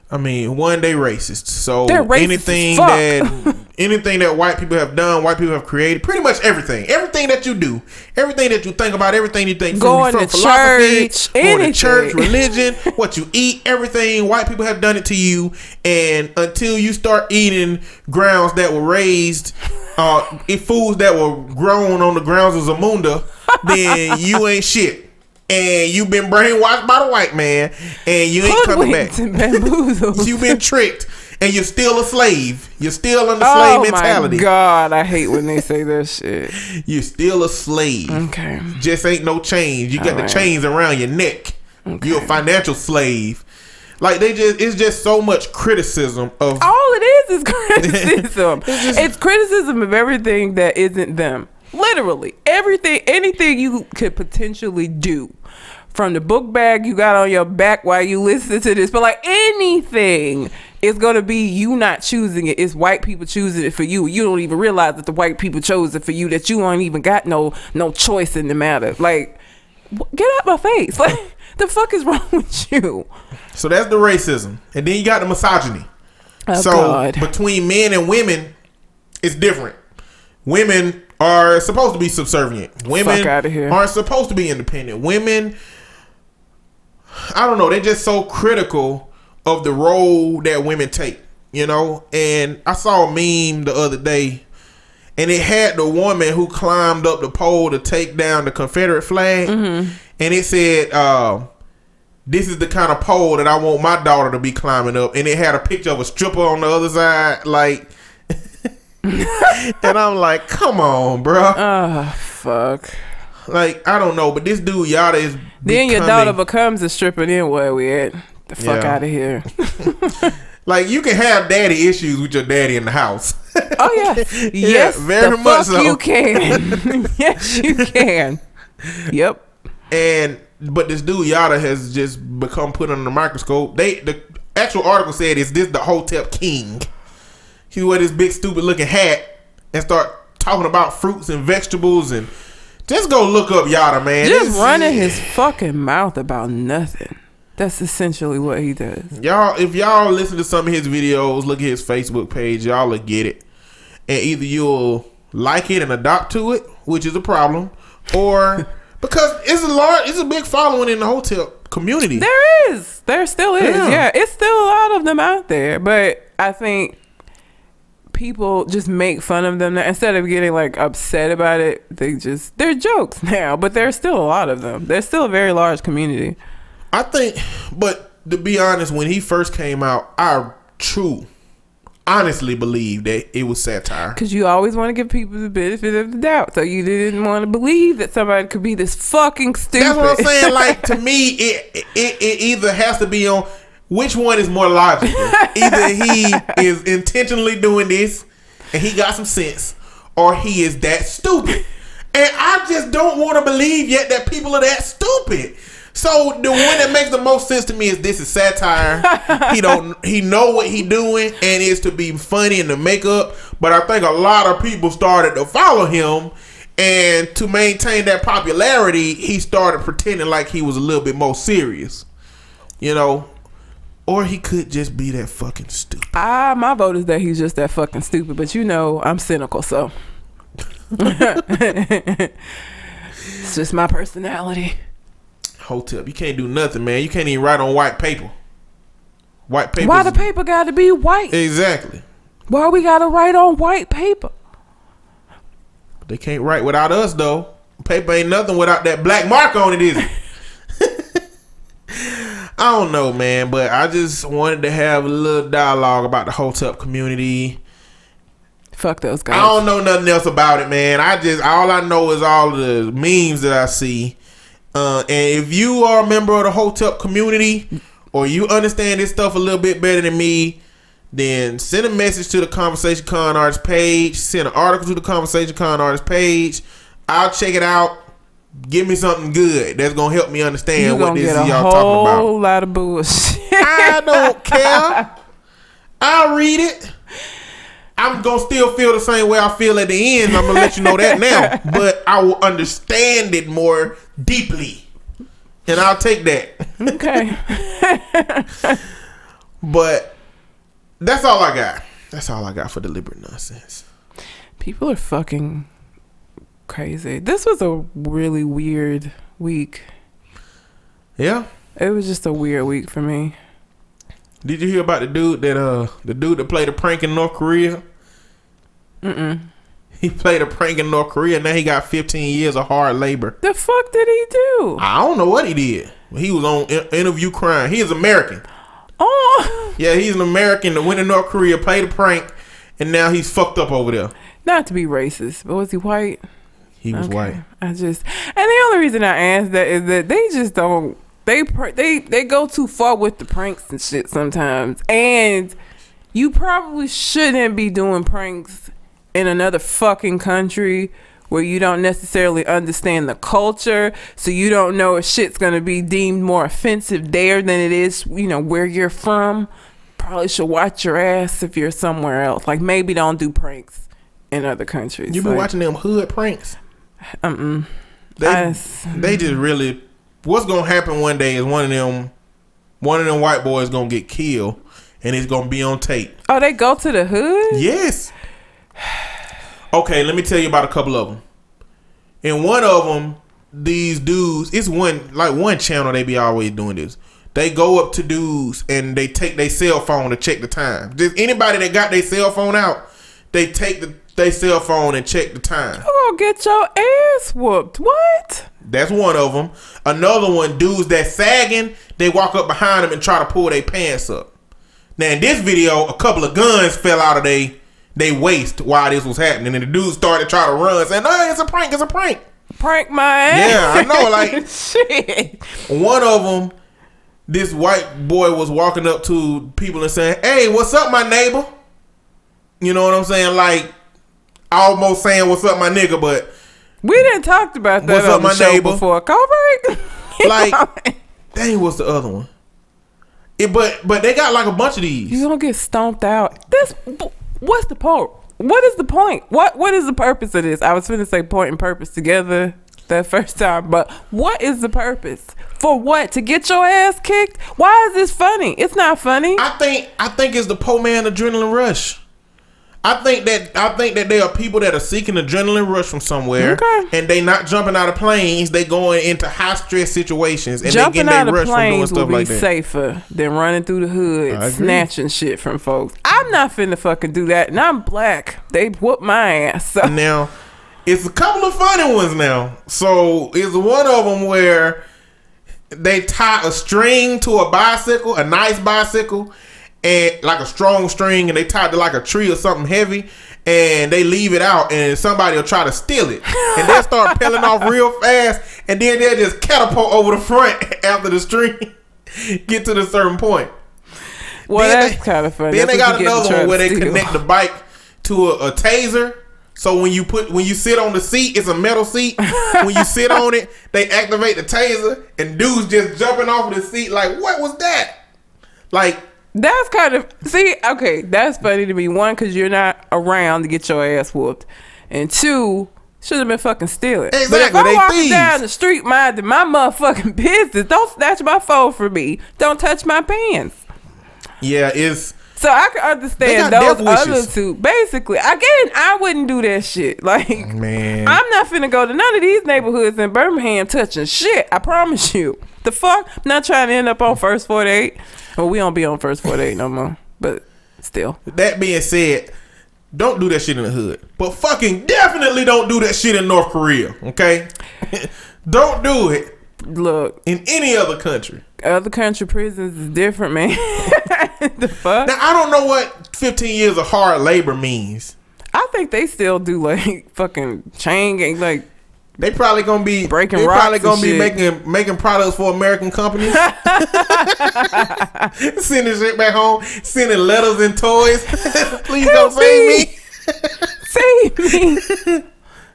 I mean, one day racist. So racist anything that anything that white people have done, white people have created, pretty much everything, everything that you do, everything that you think about, everything you think Going from, to philosophy, church, going to church, religion, what you eat, everything. White people have done it to you, and until you start eating grounds that were raised, uh, foods that were grown on the grounds of Zamunda, then you ain't shit. And you've been brainwashed by the white man, and you ain't coming back. You've been tricked, and you're still a slave. You're still under oh slave mentality. god, I hate when they say that shit. You're still a slave. Okay. Just ain't no chains. You got the chains around your neck. You're a financial slave. Like they just, it's just so much criticism of. All it is is criticism. it's, criticism of everything that isn't them. Literally everything, anything you could potentially do. From the book bag you got on your back while you listen to this, but like anything is gonna be you not choosing it. It's white people choosing it for you. You don't even realize that the white people chose it for you. That you ain't even got no no choice in the matter. Like, get out my face. Like, the fuck is wrong with you? So that's the racism, and then you got the misogyny. Oh so God. between men and women, it's different. Women are supposed to be subservient. Women aren't supposed to be independent. Women, I don't know, they're just so critical of the role that women take, you know. And I saw a meme the other day, and it had the woman who climbed up the pole to take down the Confederate flag, Mm-hmm. and it said. Uh, this is the kind of pole that I want my daughter to be climbing up. And it had a picture of a stripper on the other side, like. and I'm like, come on, bro. Ah, fuck. Like, I don't know, but this dude Yada is. Then your daughter becomes a stripper. Then where we at? The fuck Yeah. out of here. Like, you can have daddy issues with your daddy in the house. Oh yeah, yes, very the much so. You can. yes, you can. Yep. and but this dude Yada has just become put under the microscope. They the actual article said is this the Hotep King? He wear this big stupid looking hat and start talking about fruits and vegetables and just go look up Yada man. Just running his fucking mouth about nothing. That's essentially what he does. Y'all, if y'all listen to some of his videos, look at his Facebook page, y'all will get it. And either you'll like it and adopt to it, which is a problem, or because it's a large, it's a big following in the Hotep community. There is. There still is. Yeah. Yeah. It's still a lot of them out there. But I think people just make fun of them now. instead of getting like upset about it. They just they're jokes now. But there's still a lot of them. There's still a very large community. I think, but to be honest, when he first came out, I true, honestly believe that it was satire. Because you always want to give people the benefit of the doubt. So you didn't want to believe that somebody could be this fucking stupid. That's what I'm saying. Like to me, it, it it either has to be on which one is more logical. either he is intentionally doing this and he got some sense, or he is that stupid. And I just don't want to believe yet that people are that stupid. So the one that makes the most sense to me is this is satire. he don't he know what he doing and is to be funny in the makeup. But I think a lot of people started to follow him and to maintain that popularity, he started pretending like he was a little bit more serious. You know? Or he could just be that fucking stupid. Ah, my vote is that he's just that fucking stupid. But you know, I'm cynical, so it's just my personality. Hotep, you can't do nothing, man. You can't even write on white paper. White paper. Why the paper got to be white? Exactly. Why we got to write on white paper? They can't write without us though. Paper ain't nothing without that black mark on it, is it? I don't know, man, but I just wanted to have a little dialogue about the Hotep community. Fuck those guys. I don't know nothing else about it, man. I just all I know is all the memes that I see, Uh, and if you are a member of the Hotep community or you understand this stuff a little bit better than me, then send a message to the Conversation Con Artist page. Send an article to the Conversation Con Artist page. I'll check it out. Give me something good that's gonna help me understand what this is y'all talking about. A whole lot of bullshit. I don't care. I'll read it. I'm gonna still feel the same way I feel at the end. I'm gonna let you know that now. But I will understand it more deeply. And I'll take that. okay. But that's all I got. That's all I got for deliberate nonsense. People are fucking crazy. This was a really weird week. Yeah. It was just a weird week for me. Did you hear about the dude that uh the dude that played a prank in North Korea? Mm-mm. He played a prank in North Korea. And now he got 15 years of hard labor. The fuck did he do? I don't know what he did. He was on in- interview crying. He is American. Oh, Yeah, he's an American that went to North Korea, played a prank, and now he's fucked up over there. not to be racist, but was he white? He was Okay. white. I just, and the only reason I asked that is that they just don't. They pr- they they go too far with the pranks and shit sometimes, and you probably shouldn't be doing pranks in another fucking country where you don't necessarily understand the culture, so you don't know if shit's gonna be deemed more offensive there than it is, you know, where you're from. Probably should watch your ass if you're somewhere else. Like maybe don't do pranks in other countries. You've been Like, watching them hood pranks? Mm-mm. They, I they just really. What's gonna happen one day is one of them, one of them white boys gonna get killed, and it's gonna be on tape. Oh, they go to the hood? Yes. Okay, let me tell you about a couple of them. In one of them, these dudes, it's one like one channel they be always doing this. They go up to dudes and they take their cell phone to check the time. Just anybody that got their cell phone out, they take the their cell phone and check the time. You gonna get your ass whooped. What? That's one of them. Another one, dudes that sagging, they walk up behind them and try to pull their pants up. Now in this video, a couple of guns fell out of they they waist while this was happening, and the dude started to try to run, saying, "No, it's a prank, it's a prank." Prank my ass? Yeah, I know, like- shit. One of them, this white boy was walking up to people and saying, "Hey, what's up, my neighbor?" You know what I'm saying? Like almost saying, "What's up, my nigga?" But We didn't talked about that What's on up, the my show neighbor? before. Correct? Like- dang, what's the other one? It, but but they got like a bunch of these. you don't get stomped out. This. What's the point? What is the point? What What is the purpose of this? I was going to say point and purpose together that first time, but what is the purpose? For what? To get your ass kicked? Why is this funny? It's not funny. I think I think it's the poor man adrenaline rush. I think that I think that there are people that are seeking adrenaline rush from somewhere, Okay. and they not jumping out of planes. They going into high stress situations, and Jumping they getting of rush from doing stuff be like that. safer than running through the hood, snatching shit from folks. I'm not finna fucking do that, and I'm black. They whoop my ass. So Now, it's a couple of funny ones now. So it's one of them where they tie a string to a bicycle, a nice bicycle, and like a strong string, and they tied it to like a tree or something heavy, and they leave it out, and somebody will try to steal it, and they'll start peeling off real fast, and then they'll just catapult over the front after the string get to the certain point. well, Then that's kind of funny. Then they got what you get to another one where they steal. connect the bike to a, a taser. So when you put when you sit on the seat, it's a metal seat. when you sit on it, they activate the taser, and dudes just jumping off of the seat like, "What was that?" Like, That's kind of see. Okay, that's funny to me. One, because you're not around to get your ass whooped, and two, should have been fucking stealing. But if Exactly, I'm they walking thieves. down the street minding my motherfucking business, don't snatch my phone from me. Don't touch my pants. yeah, it's So I can understand those other two. Basically, again, I wouldn't do that shit. Like, man. I'm not finna go to none of these neighborhoods in Birmingham touching shit. I promise you. The fuck? I'm not trying to end up on first 48. Well, we don't be on first 48 no more. But still. that being said, don't do that shit in the hood. But fucking definitely don't do that shit in North Korea. Okay, don't do it Look, in any other country. other country prisons is different, man. the fuck? Now I don't know what 15 years of hard labor means. I think they still do like fucking chain gang. Like, They probably gonna be Breaking They probably gonna be shit. making making products for American companies. sending shit back home, sending letters and toys. Please don't save me. Save me.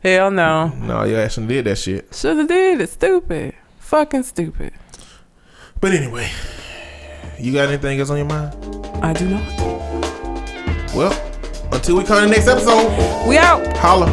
Hell no. No, you actually did that shit. Should have did it. Stupid. Fucking stupid. But anyway, you got anything else on your mind? I do not. Well, until we come to the next episode, We out. holla.